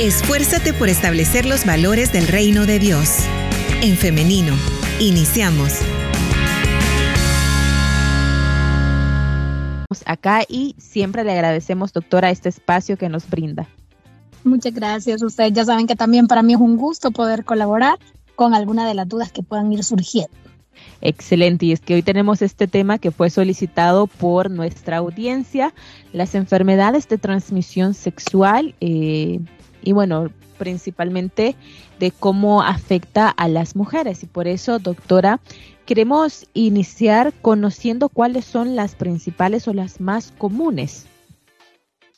Esfuérzate por establecer los valores del reino de Dios. En femenino, iniciamos. Acá y siempre le agradecemos, doctora, este espacio que nos brinda. Muchas gracias. Ustedes ya saben que también para mí es un gusto poder colaborar con alguna de las dudas que puedan ir surgiendo. Excelente, y es que hoy tenemos este tema que fue solicitado por nuestra audiencia, las enfermedades de transmisión sexual, eh, y bueno, principalmente de cómo afecta a las mujeres. Y por eso, doctora, queremos iniciar conociendo cuáles son las principales o las más comunes.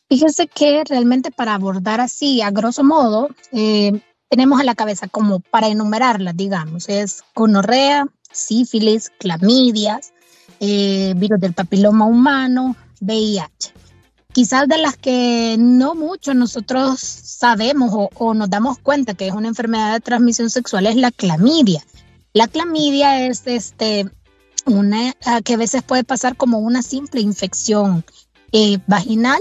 Fíjese que realmente para abordar así, a grosso modo, eh, tenemos a la cabeza como para enumerarlas, digamos, es gonorrea, sífilis, clamidias, eh, virus del papiloma humano, VIH. Quizás de las que no mucho nosotros sabemos o, nos damos cuenta que es una enfermedad de transmisión sexual es la clamidia. La clamidia es este, una que a veces puede pasar como una simple infección eh, vaginal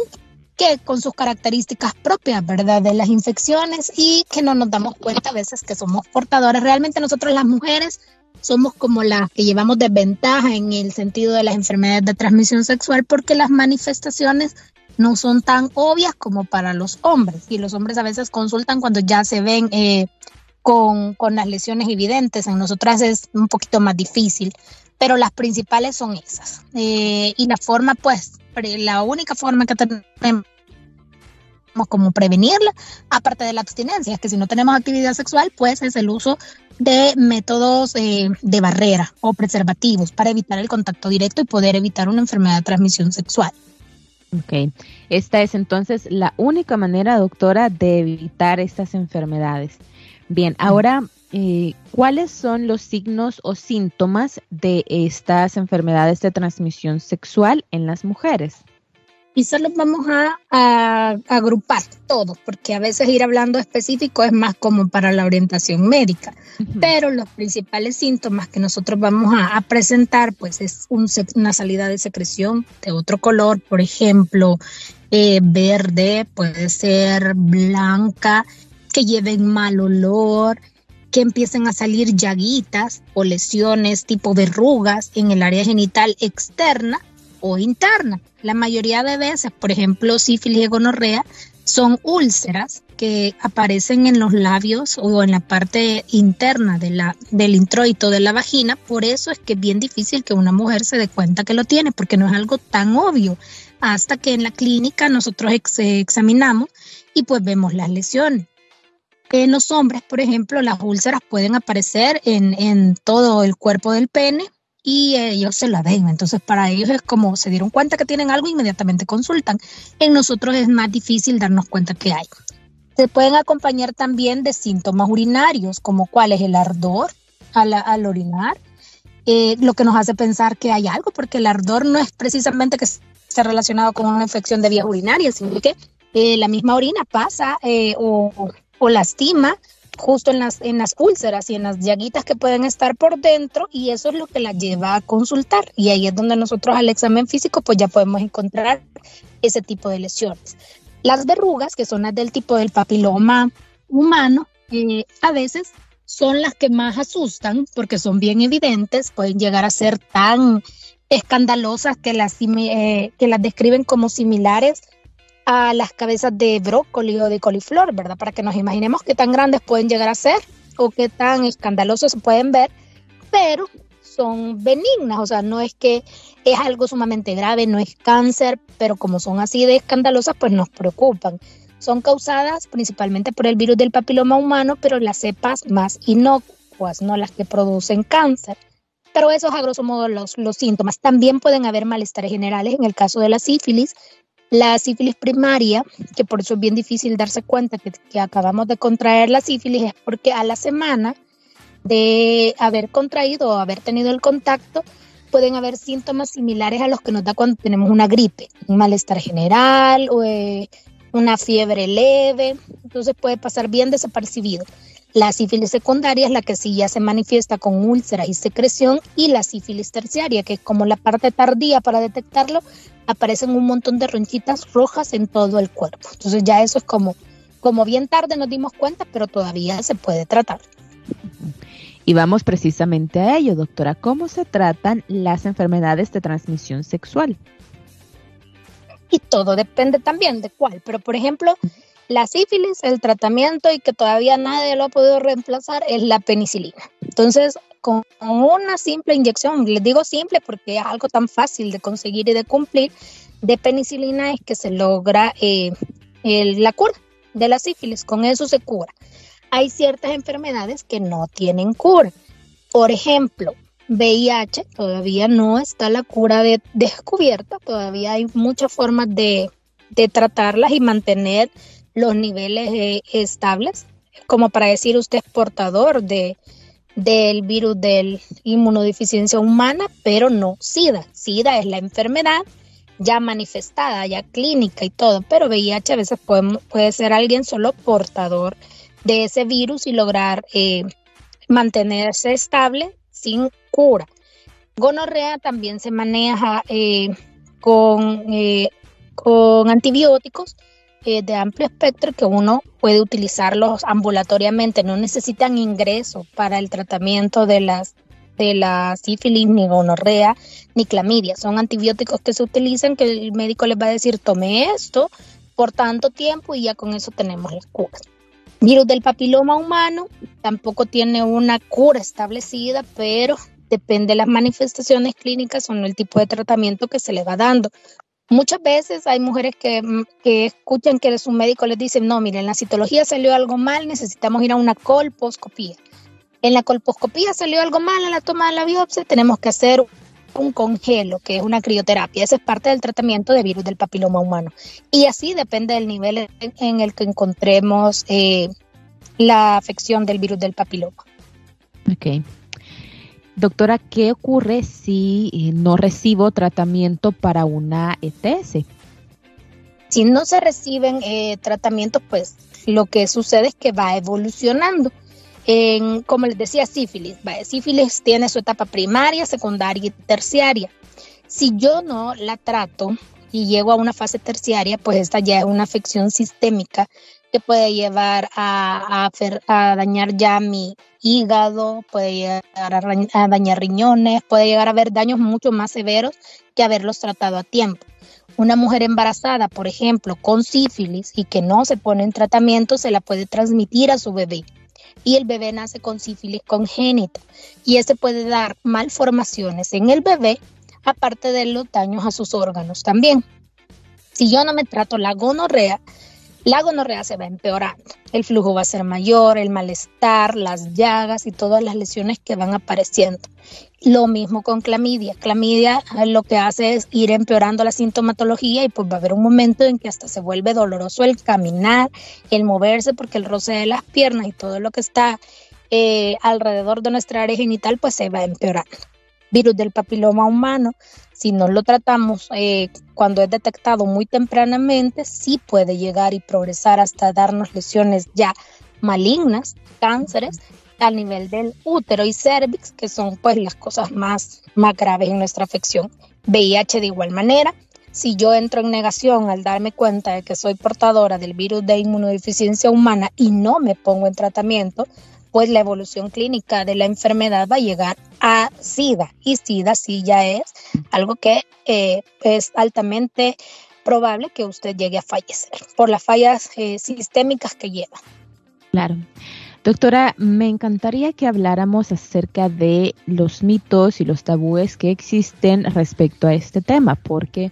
que con sus características propias, ¿verdad? De las infecciones y que no nos damos cuenta a veces que somos portadores. Realmente nosotros las mujeres somos como las que llevamos desventaja en el sentido de las enfermedades de transmisión sexual porque las manifestaciones no son tan obvias como para los hombres y los hombres a veces consultan cuando ya se ven eh, con, con las lesiones evidentes. En nosotras es un poquito más difícil, pero las principales son esas. Eh, y la forma, pues, la única forma que tenemos como prevenirla, aparte de la abstinencia, es que si no tenemos actividad sexual, pues es el uso de métodos eh, de barrera o preservativos para evitar el contacto directo y poder evitar una enfermedad de transmisión sexual. Ok, esta es entonces la única manera, doctora, de evitar estas enfermedades. Bien, ahora, eh, ¿cuáles son los signos o síntomas de estas enfermedades de transmisión sexual en las mujeres? Y solo vamos a, agrupar todos, porque a veces ir hablando específico es más como para la orientación médica, pero los principales síntomas que nosotros vamos a, presentar, pues es una salida de secreción de otro color, por ejemplo, eh, verde, puede ser blanca, que lleven mal olor, que empiecen a salir llaguitas o lesiones tipo verrugas en el área genital externa o interna. La mayoría de veces, por ejemplo, sífilis y gonorrea, son úlceras que aparecen en los labios o en la parte interna del introito de la vagina. Por eso es que es bien difícil que una mujer se dé cuenta que lo tiene, porque no es algo tan obvio hasta que en la clínica nosotros examinamos y pues vemos las lesiones. En los hombres, por ejemplo, las úlceras pueden aparecer en, en todo el cuerpo del pene y ellos se la ven. Entonces, para ellos es como se dieron cuenta que tienen algo, inmediatamente consultan. En nosotros es más difícil darnos cuenta que hay. Se pueden acompañar también de síntomas urinarios, como cuál es el ardor al, al orinar, eh, lo que nos hace pensar que hay algo, porque el ardor no es precisamente que esté relacionado con una infección de vías urinarias, sino que eh, la misma orina pasa eh, o, o lastima justo en las, en las úlceras y en las llaguitas que pueden estar por dentro y eso es lo que la lleva a consultar y ahí es donde nosotros al examen físico pues ya podemos encontrar ese tipo de lesiones. Las verrugas, que son las del tipo del papiloma humano, eh, a veces son las que más asustan porque son bien evidentes, pueden llegar a ser tan escandalosas que las, eh, que las describen como similares a las cabezas de brócoli o de coliflor, ¿verdad? Para que nos imaginemos qué tan grandes pueden llegar a ser o qué tan escandalosos se pueden ver, pero son benignas, o sea, no es que es algo sumamente grave, no es cáncer, pero como son así de escandalosas, pues nos preocupan. Son causadas principalmente por el virus del papiloma humano, pero las cepas más inocuas, no las que producen cáncer. Pero esos a grosso modo los, los síntomas. También pueden haber malestares generales en el caso de la sífilis, la sífilis primaria, que por eso es bien difícil darse cuenta que, acabamos de contraer la sífilis, es porque a la semana de haber contraído o haber tenido el contacto, pueden haber síntomas similares a los que nos da cuando tenemos una gripe, un malestar general o eh, una fiebre leve, entonces puede pasar bien desapercibido. La sífilis secundaria es la que sí ya se manifiesta con úlceras y secreción y la sífilis terciaria, que es como la parte tardía para detectarlo, aparecen un montón de ronchitas rojas en todo el cuerpo. Entonces ya eso es como como bien tarde nos dimos cuenta, pero todavía se puede tratar. Y vamos precisamente a ello, doctora. ¿Cómo se tratan las enfermedades de transmisión sexual? Y todo depende también de cuál. Pero, por ejemplo, la sífilis, el tratamiento y que todavía nadie lo ha podido reemplazar es la penicilina. Entonces, con una simple inyección, les digo simple porque es algo tan fácil de conseguir y de cumplir, de penicilina es que se logra eh, la cura de la sífilis. Con eso se cura hay ciertas enfermedades que no tienen cura. Por ejemplo, VIH todavía no está la cura descubierta, todavía hay muchas formas de, tratarlas y mantener los niveles eh, estables, como para decir usted es portador de, del virus de inmunodeficiencia humana, pero no SIDA. SIDA es la enfermedad ya manifestada, ya clínica y todo, pero VIH a veces puede, puede ser alguien solo portador de ese virus y lograr eh, mantenerse estable sin cura. Gonorrea también se maneja eh, con, con antibióticos de amplio espectro que uno puede utilizarlos ambulatoriamente, no necesitan ingreso para el tratamiento de las de la sífilis, ni gonorrea, ni clamidia. Son antibióticos que se utilizan que el médico les va a decir tome esto por tanto tiempo y ya con eso tenemos la cura. Virus del papiloma humano tampoco tiene una cura establecida, pero depende de las manifestaciones clínicas o el tipo de tratamiento que se le va dando. Muchas veces hay mujeres que, mm, que escuchan que su médico les dice, no, miren, en la citología salió algo mal, necesitamos ir a una colposcopía. En la colposcopía salió algo mal en la toma de la biopsia, tenemos que hacer un congelo, que es una crioterapia. Esa es parte del tratamiento de virus del papiloma humano. Y así depende del nivel en, el que encontremos eh, la afección del virus del papiloma. Ok. Doctora, ¿qué ocurre si eh, no recibo tratamiento para una ETS? Si no se reciben eh, tratamientos, pues lo que sucede es que va evolucionando en, como les decía, sífilis. Sífilis tiene su etapa primaria, secundaria y terciaria. Si yo no la trato y llego a una fase terciaria, pues esta ya es una afección sistémica que puede llevar a, dañar ya mi hígado, puede llegar a, dañar riñones, puede llegar a haber daños mucho más severos que haberlos tratado a tiempo. Una mujer embarazada, por ejemplo, con sífilis y que no se pone en tratamiento, se la puede transmitir a su bebé y el bebé nace con sífilis congénita y este puede dar malformaciones en el bebé, aparte de los daños a sus órganos también. Si yo no me trato la gonorrea, la gonorrea se va empeorando. El flujo va a ser mayor, el malestar, las llagas y todas las lesiones que van apareciendo. Lo mismo con clamidia. Clamidia eh, lo que hace es ir empeorando la sintomatología y pues va a haber un momento en que hasta se vuelve doloroso el caminar, el moverse, porque el roce de las piernas y todo lo que está eh, alrededor de nuestra área genital pues se va empeorando. Virus del papiloma humano si no lo tratamos eh, cuando es detectado muy tempranamente, sí puede llegar y progresar hasta darnos lesiones ya malignas, cánceres, al nivel del útero y cervix, que son pues las cosas más, más graves en nuestra afección. VIH de igual manera. Si yo entro en negación al darme cuenta de que soy portadora del virus de inmunodeficiencia humana y no me pongo en tratamiento, pues la evolución clínica de la enfermedad va a llegar a SIDA. Y SIDA sí ya es algo que eh, es altamente probable que usted llegue a fallecer por las fallas eh, sistémicas que lleva. Claro. Doctora, me encantaría que habláramos acerca de los mitos y los tabúes que existen respecto a este tema, porque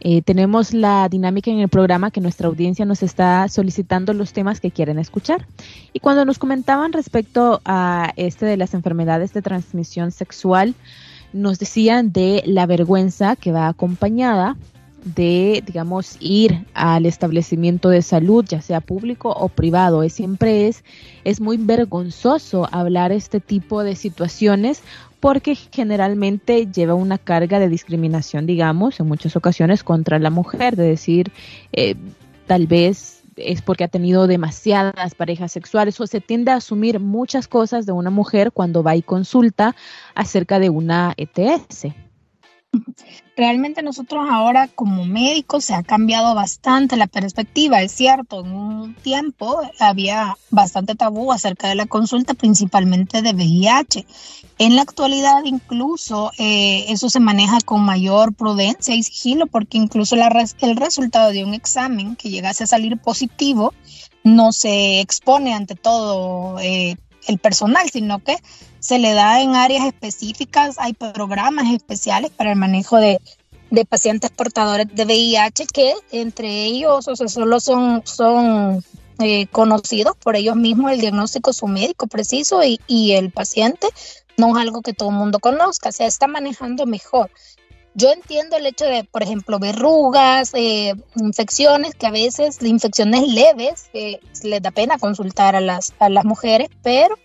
eh, tenemos la dinámica en el programa que nuestra audiencia nos está solicitando los temas que quieren escuchar. Y cuando nos comentaban respecto a este de las enfermedades de transmisión sexual, nos decían de la vergüenza que va acompañada de, digamos, ir al establecimiento de salud, ya sea público o privado. Es, siempre es, es muy vergonzoso hablar este tipo de situaciones porque generalmente lleva una carga de discriminación, digamos, en muchas ocasiones contra la mujer, de decir, eh, tal vez es porque ha tenido demasiadas parejas sexuales o se tiende a asumir muchas cosas de una mujer cuando va y consulta acerca de una ETS. Realmente nosotros ahora como médicos se ha cambiado bastante la perspectiva, es cierto, en un tiempo había bastante tabú acerca de la consulta, principalmente de VIH. En la actualidad incluso eh, eso se maneja con mayor prudencia y sigilo porque incluso el resultado de un examen que llegase a salir positivo no se expone ante todo eh, el personal, sino que se le da en áreas específicas, hay programas especiales para el manejo de, pacientes portadores de VIH que entre ellos, o sea, solo son, son eh, conocidos por ellos mismos, el diagnóstico su médico preciso y, y el paciente no es algo que todo el mundo conozca, se está manejando mejor. Yo entiendo el hecho de, por ejemplo, verrugas, eh, infecciones, que a veces de infecciones leves eh, les da pena consultar a las, a las mujeres, pero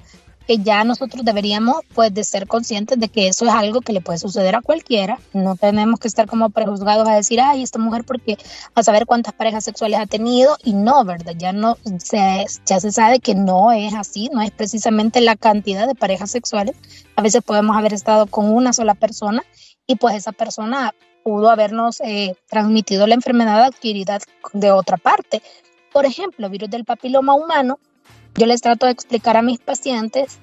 que ya nosotros deberíamos pues de ser conscientes de que eso es algo que le puede suceder a cualquiera. No tenemos que estar como prejuzgados a decir, ay, esta mujer porque a saber cuántas parejas sexuales ha tenido y no, ¿verdad? Ya no se, ya se sabe que no es así, no es precisamente la cantidad de parejas sexuales. A veces podemos haber estado con una sola persona y pues esa persona pudo habernos eh, transmitido la enfermedad adquirida de otra parte. Por ejemplo, virus del papiloma humano yo les trato de explicar a mis pacientes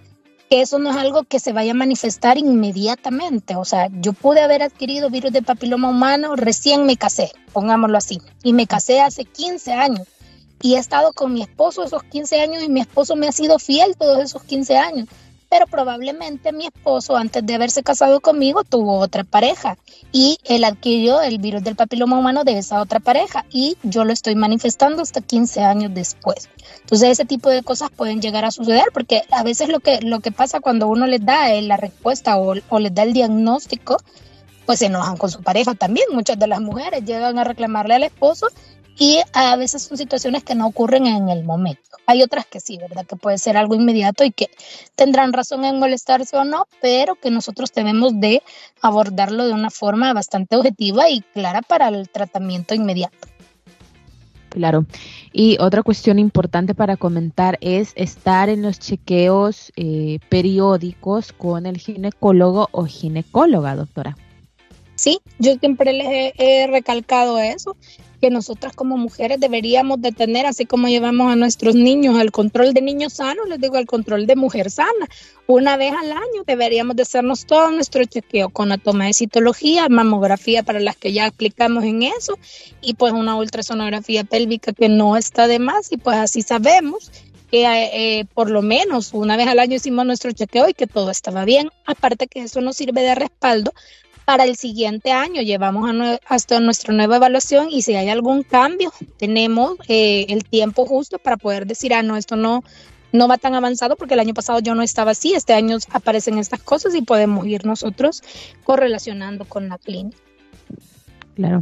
que eso no es algo que se vaya a manifestar inmediatamente. O sea, yo pude haber adquirido virus de papiloma humano, recién me casé, pongámoslo así, y me casé hace 15 años. Y he estado con mi esposo esos 15 años y mi esposo me ha sido fiel todos esos 15 años pero probablemente mi esposo antes de haberse casado conmigo tuvo otra pareja y él adquirió el virus del papiloma humano de esa otra pareja y yo lo estoy manifestando hasta 15 años después. Entonces ese tipo de cosas pueden llegar a suceder porque a veces lo que, lo que pasa cuando uno les da la respuesta o, o les da el diagnóstico, pues se enojan con su pareja también. Muchas de las mujeres llegan a reclamarle al esposo y a veces son situaciones que no ocurren en el momento. Hay otras que sí, ¿verdad? Que puede ser algo inmediato y que tendrán razón en molestarse o no, pero que nosotros debemos de abordarlo de una forma bastante objetiva y clara para el tratamiento inmediato. Claro. Y otra cuestión importante para comentar es estar en los chequeos eh, periódicos con el ginecólogo o ginecóloga, doctora. Sí, yo siempre les he recalcado eso, que nosotras como mujeres deberíamos de tener, así como llevamos a nuestros niños al control de niños sanos, les digo al control de mujer sana. Una vez al año deberíamos de hacernos todo nuestro chequeo con la toma de citología, mamografía para las que ya aplicamos en eso y pues una ultrasonografía pélvica que no está de más y pues así sabemos que eh, por lo menos una vez al año hicimos nuestro chequeo y que todo estaba bien. Aparte que eso nos sirve de respaldo para el siguiente año llevamos hasta nuestra nueva evaluación y si hay algún cambio, tenemos eh, el tiempo justo para poder decir, ah, no, esto no, no va tan avanzado porque el año pasado yo no estaba así, este año aparecen estas cosas y podemos ir nosotros correlacionando con la clínica. Claro.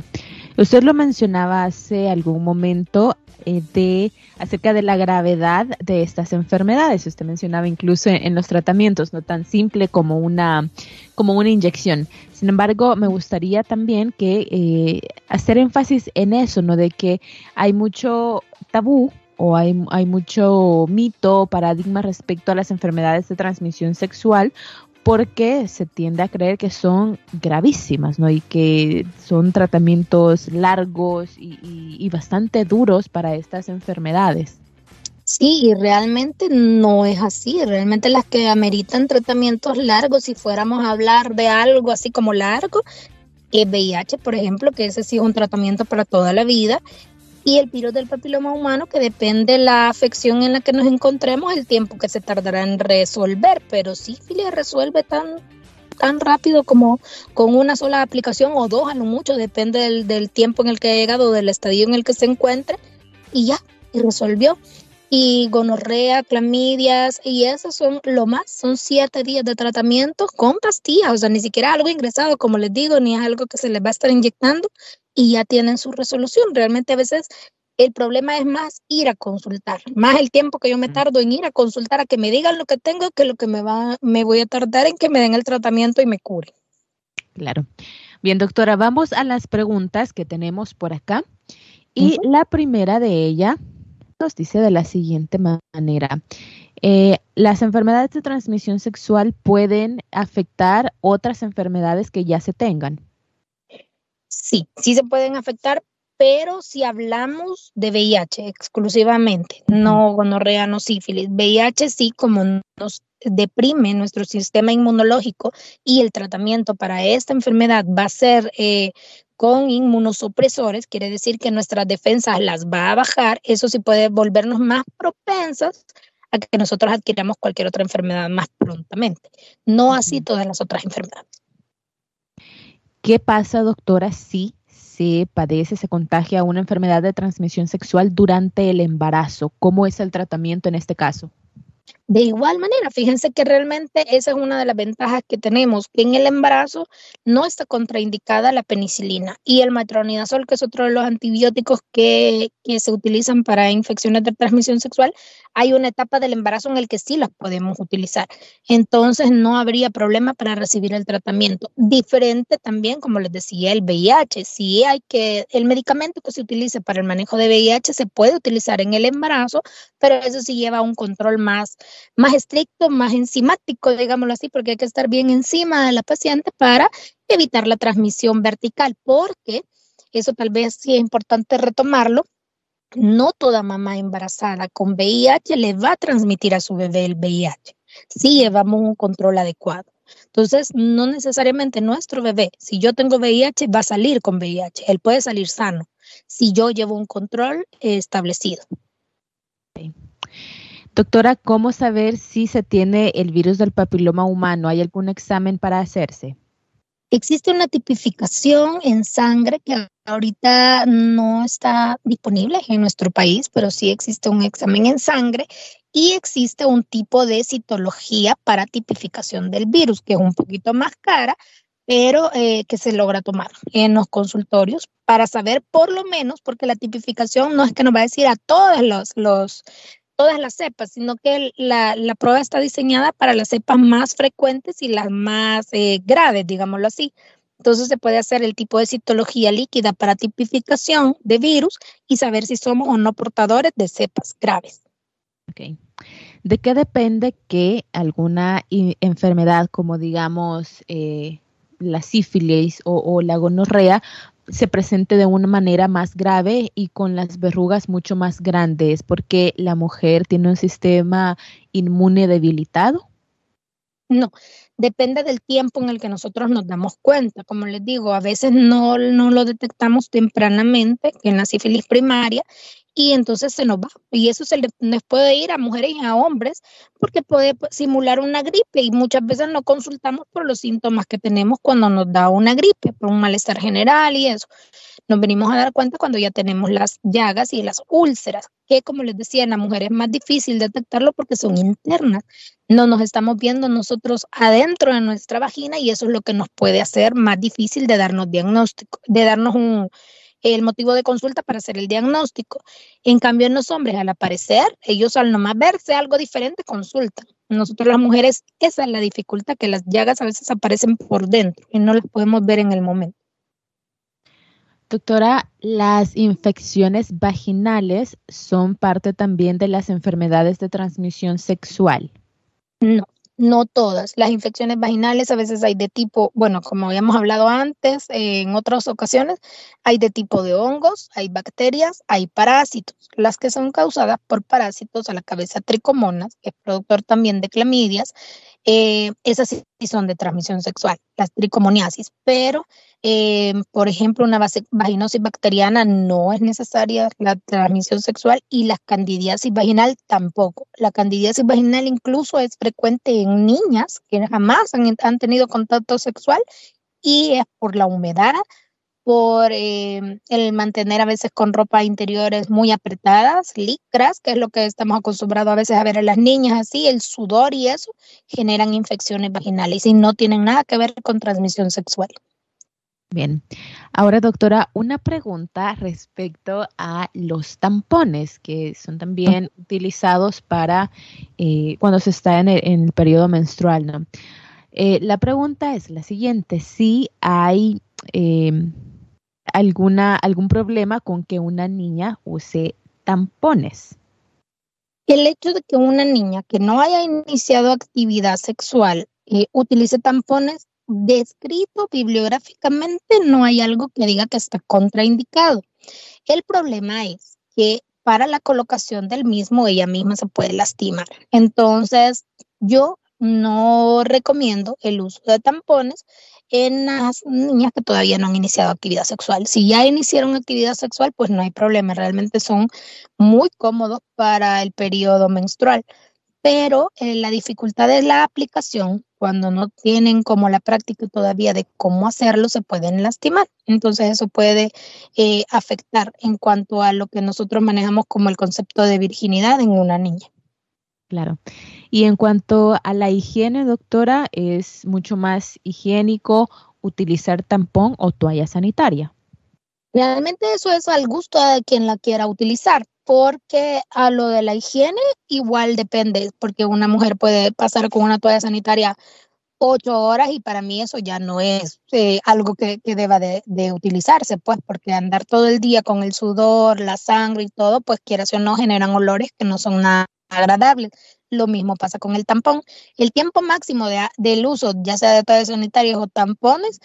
Usted lo mencionaba hace algún momento eh, de acerca de la gravedad de estas enfermedades. Usted mencionaba incluso en, los tratamientos, no tan simple como una como una inyección. Sin embargo, me gustaría también que eh, hacer énfasis en eso, no de que hay mucho tabú o hay, hay mucho mito, paradigma respecto a las enfermedades de transmisión sexual porque se tiende a creer que son gravísimas, ¿no? Y que son tratamientos largos y, bastante duros para estas enfermedades. Sí, y realmente no es así. Realmente las que ameritan tratamientos largos, si fuéramos a hablar de algo así como largo, es VIH, por ejemplo, que ese sí es un tratamiento para toda la vida, y el virus del papiloma humano, que depende de la afección en la que nos encontremos, el tiempo que se tardará en resolver, pero sífilis resuelve tan, tan rápido como con una sola aplicación o dos a lo mucho, depende del, del tiempo en el que ha llegado, del estadio en el que se encuentre, y ya, y resolvió y gonorrea, clamidias, y esas son lo más, son siete días de tratamiento con pastillas, o sea, ni siquiera algo ingresado, como les digo, ni es algo que se les va a estar inyectando y ya tienen su resolución. Realmente a veces el problema es más ir a consultar, más el tiempo que yo me tardo en ir a consultar a que me digan lo que tengo que lo que me va, me voy a tardar en que me den el tratamiento y me cure. Claro. Bien, doctora, vamos a las preguntas que tenemos por acá. Y la primera de ella nos dice de la siguiente manera. Eh, las enfermedades de transmisión sexual pueden afectar otras enfermedades que ya se tengan. Sí, sí se pueden afectar, pero si hablamos de VIH exclusivamente, no gonorrea, no sífilis, VIH sí como nos deprime nuestro sistema inmunológico y el tratamiento para esta enfermedad va a ser eh, con inmunosupresores, quiere decir que nuestras defensas las va a bajar, eso sí puede volvernos más propensas a que nosotros adquiramos cualquier otra enfermedad más prontamente, no así todas las otras enfermedades. ¿Qué pasa, doctora, si se padece, se contagia una enfermedad de transmisión sexual durante el embarazo? ¿Cómo es el tratamiento en este caso? De igual manera, fíjense que realmente esa es una de las ventajas que tenemos, que en el embarazo no está contraindicada la penicilina y el matronidazol, que es otro de los antibióticos que, que, se utilizan para infecciones de transmisión sexual, hay una etapa del embarazo en el que sí las podemos utilizar. Entonces no habría problema para recibir el tratamiento. Diferente también, como les decía, el VIH. Si hay que, el medicamento que se utilice para el manejo de VIH se puede utilizar en el embarazo, pero eso sí lleva un control más más estricto, más enzimático, digámoslo así, porque hay que estar bien encima de la paciente para evitar la transmisión vertical, porque eso tal vez sí es importante retomarlo. No toda mamá embarazada con VIH le va a transmitir a su bebé el VIH si llevamos un control adecuado. Entonces, no necesariamente nuestro bebé, si yo tengo VIH, va a salir con VIH. Él puede salir sano si yo llevo un control establecido. Doctora, ¿cómo saber si se tiene el virus del papiloma humano? ¿Hay algún examen para hacerse? Existe una tipificación en sangre que ahorita no está disponible en nuestro país, pero sí existe un examen en sangre y existe un tipo de citología para tipificación del virus, que es un poquito más cara, pero eh, que se logra tomar en los consultorios para saber por lo menos, porque la tipificación no es que nos va a decir a todos los, los todas las cepas, sino que la, prueba está diseñada para las cepas más frecuentes y las más eh, graves, digámoslo así. Entonces se puede hacer el tipo de citología líquida para tipificación de virus y saber si somos o no portadores de cepas graves. ¿De qué depende que alguna enfermedad como digamos eh, la sífilis o, o, la gonorrea se presente de una manera más grave y con las verrugas mucho más grandes, porque la mujer tiene un sistema inmune debilitado. No, depende del tiempo en el que nosotros nos damos cuenta. Como les digo, a veces no, no lo detectamos tempranamente en la sífilis primaria y entonces se nos va. Y eso se les puede ir a mujeres y a hombres porque puede simular una gripe y muchas veces no consultamos por los síntomas que tenemos cuando nos da una gripe, por un malestar general y eso. Nos venimos a dar cuenta cuando ya tenemos las llagas y las úlceras, que como les decía, en la mujer es más difícil detectarlo porque son internas. No nos estamos viendo nosotros adentro de nuestra vagina y eso es lo que nos puede hacer más difícil de darnos diagnóstico, de darnos un el motivo de consulta para hacer el diagnóstico. En cambio, en los hombres, al aparecer, ellos al nomás verse algo diferente, consultan. Nosotros las mujeres, esa es la dificultad, que las llagas a veces aparecen por dentro y no las podemos ver en el momento. Doctora, ¿las infecciones vaginales son parte también de las enfermedades de transmisión sexual? No, no todas. Las infecciones vaginales a veces hay de tipo, bueno, como habíamos hablado antes en otras ocasiones, hay de tipo de hongos, hay bacterias, hay parásitos. Las que son causadas por parásitos a la cabeza tricomonas, que es productor también de clamidias, eh, esas sí son de transmisión sexual, las tricomoniasis, pero eh, por ejemplo, una vaginosis bacteriana no es necesaria la transmisión sexual y la candidiasis vaginal tampoco. La candidiasis vaginal incluso es frecuente en niñas que jamás han, han tenido contacto sexual y es por la humedad, por eh, el mantener a veces con ropa interiores muy apretadas, licras, que es lo que estamos acostumbrados a veces a ver en las niñas así, el sudor y eso generan infecciones vaginales y no tienen nada que ver con transmisión sexual. Bien. Ahora, doctora, una pregunta respecto a los tampones que son también utilizados para eh, cuando se está en el, periodo menstrual, ¿no? Eh, la pregunta es la siguiente, si hay em, alguna, algún problema con que una niña use tampones. El hecho de que una niña que no haya iniciado actividad sexual eh, utilice tampones descrito bibliográficamente no hay algo que diga que está contraindicado. El problema es que para la colocación del mismo ella misma se puede lastimar. Entonces, yo no recomiendo el uso de tampones en las niñas que todavía no han iniciado actividad sexual. Si ya iniciaron actividad sexual, pues no hay problema, realmente son muy cómodos para el periodo menstrual. Pero eh, la dificultad es la aplicación, cuando no tienen como la práctica todavía de cómo hacerlo, se pueden lastimar. Entonces eso puede eh, afectar en cuanto a lo que nosotros manejamos como el concepto de virginidad en una niña. Claro. Y en cuanto a la higiene, doctora, ¿es mucho más higiénico utilizar tampón o toalla sanitaria? Realmente eso es al gusto de quien la quiera utilizar, porque a lo de la higiene igual depende, porque una mujer puede pasar con una toalla sanitaria ocho horas y para mí eso ya no es eh, algo que, deba de, utilizarse, pues porque andar todo el día con el sudor, la sangre y todo, pues quieras o no generan olores que no son nada agradables. Lo mismo pasa con el tampón. El tiempo máximo de, del uso, ya sea de toallas sanitarias o tampones,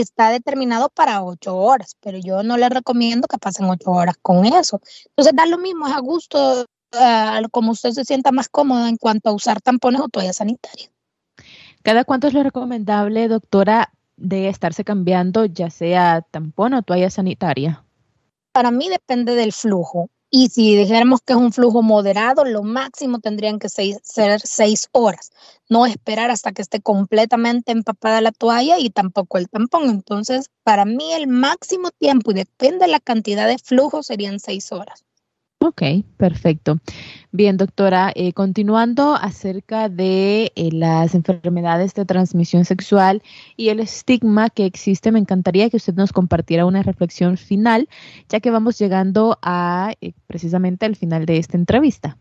está determinado para ocho horas, pero yo no les recomiendo que pasen ocho horas con eso. Entonces, da lo mismo, es a gusto, como usted se sienta más cómodo en cuanto a usar tampones o toallas sanitarias. ¿Cada cuánto es lo recomendable, doctora, de estarse cambiando, ya sea tampón o toalla sanitaria? Para mí depende del flujo. Y si dijéramos que es un flujo moderado, lo máximo tendrían que ser seis horas. No esperar hasta que esté completamente empapada la toalla y tampoco el tampón. Entonces, para mí el máximo tiempo, y depende de la cantidad de flujo, serían seis horas. Ok, perfecto. Bien, doctora, eh, continuando acerca de eh, las enfermedades de transmisión sexual y el estigma que existe, me encantaría que usted nos compartiera una reflexión final, ya que vamos llegando a eh, precisamente al final de esta entrevista.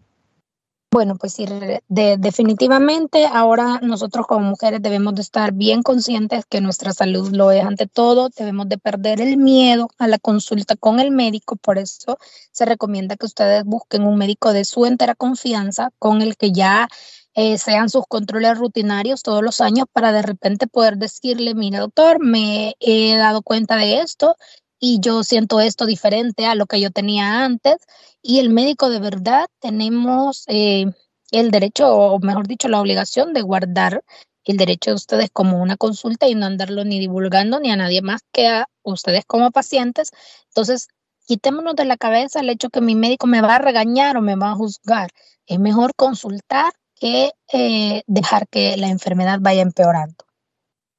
Bueno, pues sí, definitivamente ahora nosotros como mujeres debemos de estar bien conscientes que nuestra salud lo es ante todo, debemos de perder el miedo a la consulta con el médico, por eso se recomienda que ustedes busquen un médico de su entera confianza con el que ya eh, sean sus controles rutinarios todos los años para de repente poder decirle, mire doctor, me he dado cuenta de esto y yo siento esto diferente a lo que yo tenía antes y el médico de verdad tenemos eh, el derecho, o mejor dicho, la obligación de guardar el derecho de ustedes como una consulta y no andarlo ni divulgando ni a nadie más que a ustedes como pacientes. Entonces, quitémonos de la cabeza el hecho que mi médico me va a regañar o me va a juzgar. Es mejor consultar que eh, dejar que la enfermedad vaya empeorando.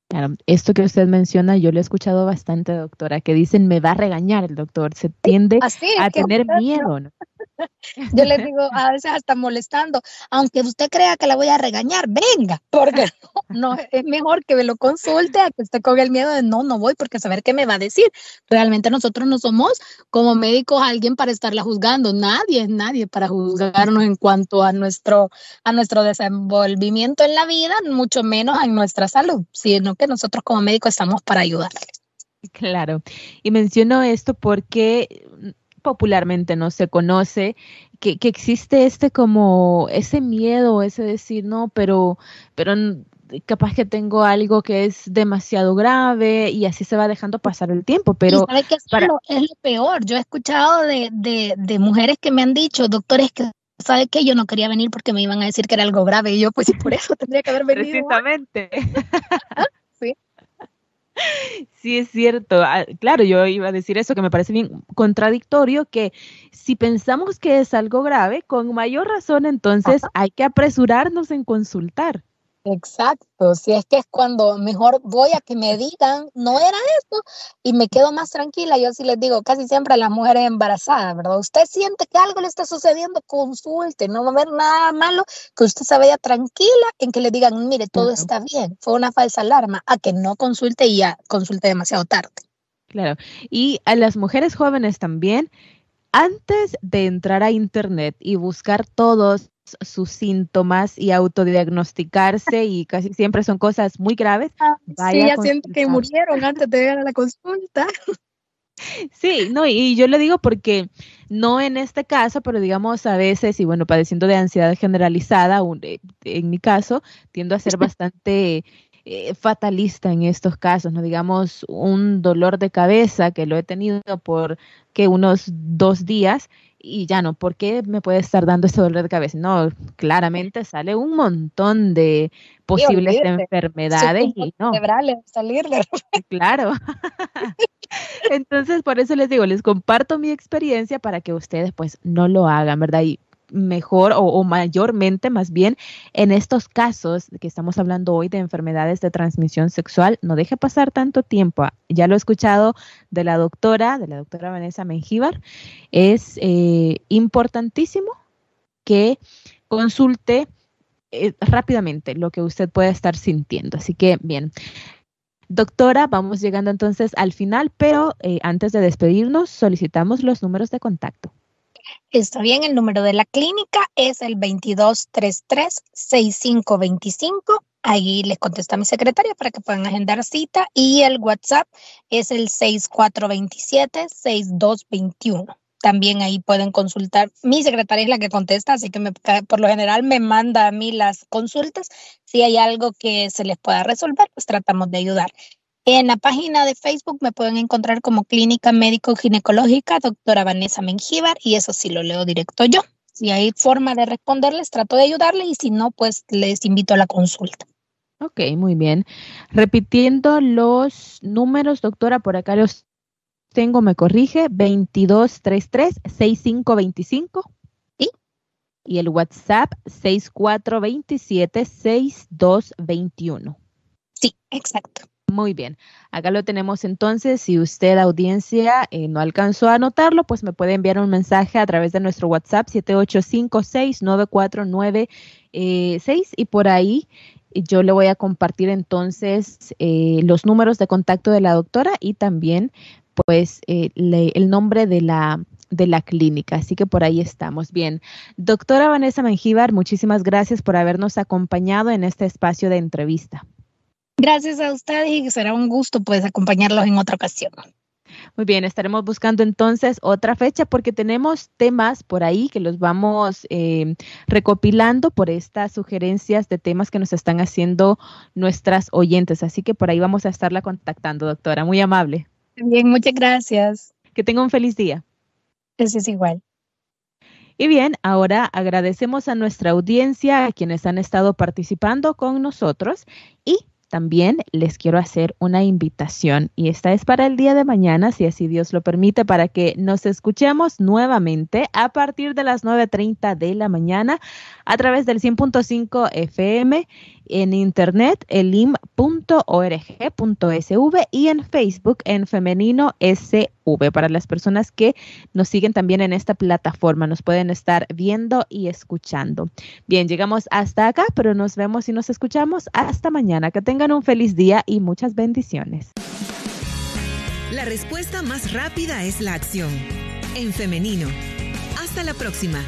Claro, esto que usted menciona, yo lo he escuchado bastante, doctora, que dicen me va a regañar el doctor, se tiende a tener miedo. ¿no? Yo les digo a veces hasta molestando, aunque usted crea que la voy a regañar, venga, porque no, es mejor que me lo consulte a que esté con el miedo de no, no voy porque saber qué me va a decir. Realmente nosotros no somos como médicos alguien para estarla juzgando, nadie nadie para juzgarnos en cuanto a nuestro, a nuestro desenvolvimiento en la vida, mucho menos en nuestra salud, sino que nosotros como médicos estamos para ayudarles. Claro, y menciono esto porque popularmente no se conoce, que, existe este como ese miedo, ese decir, no, pero, pero capaz que tengo algo que es demasiado grave y así se va dejando pasar el tiempo, pero... ¿Sabe es, lo, peor? Yo he escuchado de, de, de mujeres que me han dicho, doctores, que ¿sabe qué? Yo no quería venir porque me iban a decir que era algo grave y yo pues por eso tendría que haber venido. Precisamente. Sí, es cierto. Ah, claro, yo iba a decir eso, que me parece bien contradictorio, que si pensamos que es algo grave, con mayor razón entonces hay que apresurarnos en consultar. Exacto, si es que es cuando mejor voy a que me digan, no era esto, y me quedo más tranquila. Yo sí les digo, casi siempre a las mujeres embarazadas, ¿verdad? Usted siente que algo le está sucediendo, consulte, no va a haber nada malo, que usted se vaya tranquila en que le digan, mire, todo está bien, fue una falsa alarma, a que no consulte y ya consulte demasiado tarde. Claro, y a las mujeres jóvenes también, antes de entrar a Internet y buscar todos sus síntomas y autodiagnosticarse y casi siempre son cosas muy graves. Ah, sí, ya siento que murieron antes de llegar a la consulta. Sí, no, y yo le digo porque no en este caso, pero digamos a veces, y bueno, padeciendo de ansiedad generalizada, eh, en mi caso, tiendo a ser bastante eh, fatalista en estos casos, no digamos un dolor de cabeza que lo he tenido por que unos dos días y ya no, ¿por qué me puede estar dando este dolor de cabeza? No, claramente sale un montón de posibles enfermedades y no. salirle. Claro. Entonces, por eso les digo, les comparto mi experiencia para que ustedes pues no lo hagan, ¿verdad? Y mejor o, mayormente más bien en estos casos que estamos hablando hoy de enfermedades de transmisión sexual, no deje pasar tanto tiempo. Ya lo he escuchado de la doctora, de la doctora Vanessa Mengíbar, es eh, importantísimo que consulte eh, rápidamente lo que usted puede estar sintiendo. Así que bien. Doctora, vamos llegando entonces al final, pero eh, antes de despedirnos, solicitamos los números de contacto. Está bien, el número de la clínica es el 2233-6525. Ahí les contesta mi secretaria para que puedan agendar cita y el WhatsApp es el 6427-6221. También ahí pueden consultar. Mi secretaria es la que contesta, así que por lo general me manda a mí las consultas. Si hay algo que se les pueda resolver, pues tratamos de ayudar. En la página de Facebook me pueden encontrar como Clínica Médico Ginecológica, doctora Vanessa Mengíbar, y eso sí lo leo directo yo. Si hay forma de responderles, trato de ayudarle y si no, pues les invito a la consulta. Ok, muy bien. Repitiendo los números, doctora, por acá los tengo, me corrige, 2233-6525. Sí. Y el WhatsApp 6427-6221. Sí, exacto. Muy bien, acá lo tenemos entonces. Si usted, audiencia, eh, no alcanzó a anotarlo, pues me puede enviar un mensaje a través de nuestro WhatsApp 78569496 eh, y por ahí yo le voy a compartir entonces eh, los números de contacto de la doctora y también pues el nombre de la de la clínica. Así que por ahí estamos. Bien. Doctora Vanessa Mengíbar, muchísimas gracias por habernos acompañado en este espacio de entrevista. Gracias a ustedes y será un gusto pues acompañarlos en otra ocasión. Muy bien, estaremos buscando entonces otra fecha porque tenemos temas por ahí que los vamos eh, recopilando por estas sugerencias de temas que nos están haciendo nuestras oyentes. Así que por ahí vamos a estarla contactando, doctora. Muy amable. Bien, muchas gracias. Que tenga un feliz día. Gracias igual. Y bien, ahora agradecemos a nuestra audiencia, a quienes han estado participando con nosotros y también les quiero hacer una invitación y esta es para el día de mañana, si así Dios lo permite, para que nos escuchemos nuevamente a partir de las 9.30 de la mañana a través del 100.5 FM en internet elim.org.sv y en Facebook en femenino SV. Para las personas que nos siguen también en esta plataforma, nos pueden estar viendo y escuchando. Bien, llegamos hasta acá, pero nos vemos y nos escuchamos hasta mañana. Que tengan un feliz día y muchas bendiciones. La respuesta más rápida es la acción. En femenino. Hasta la próxima.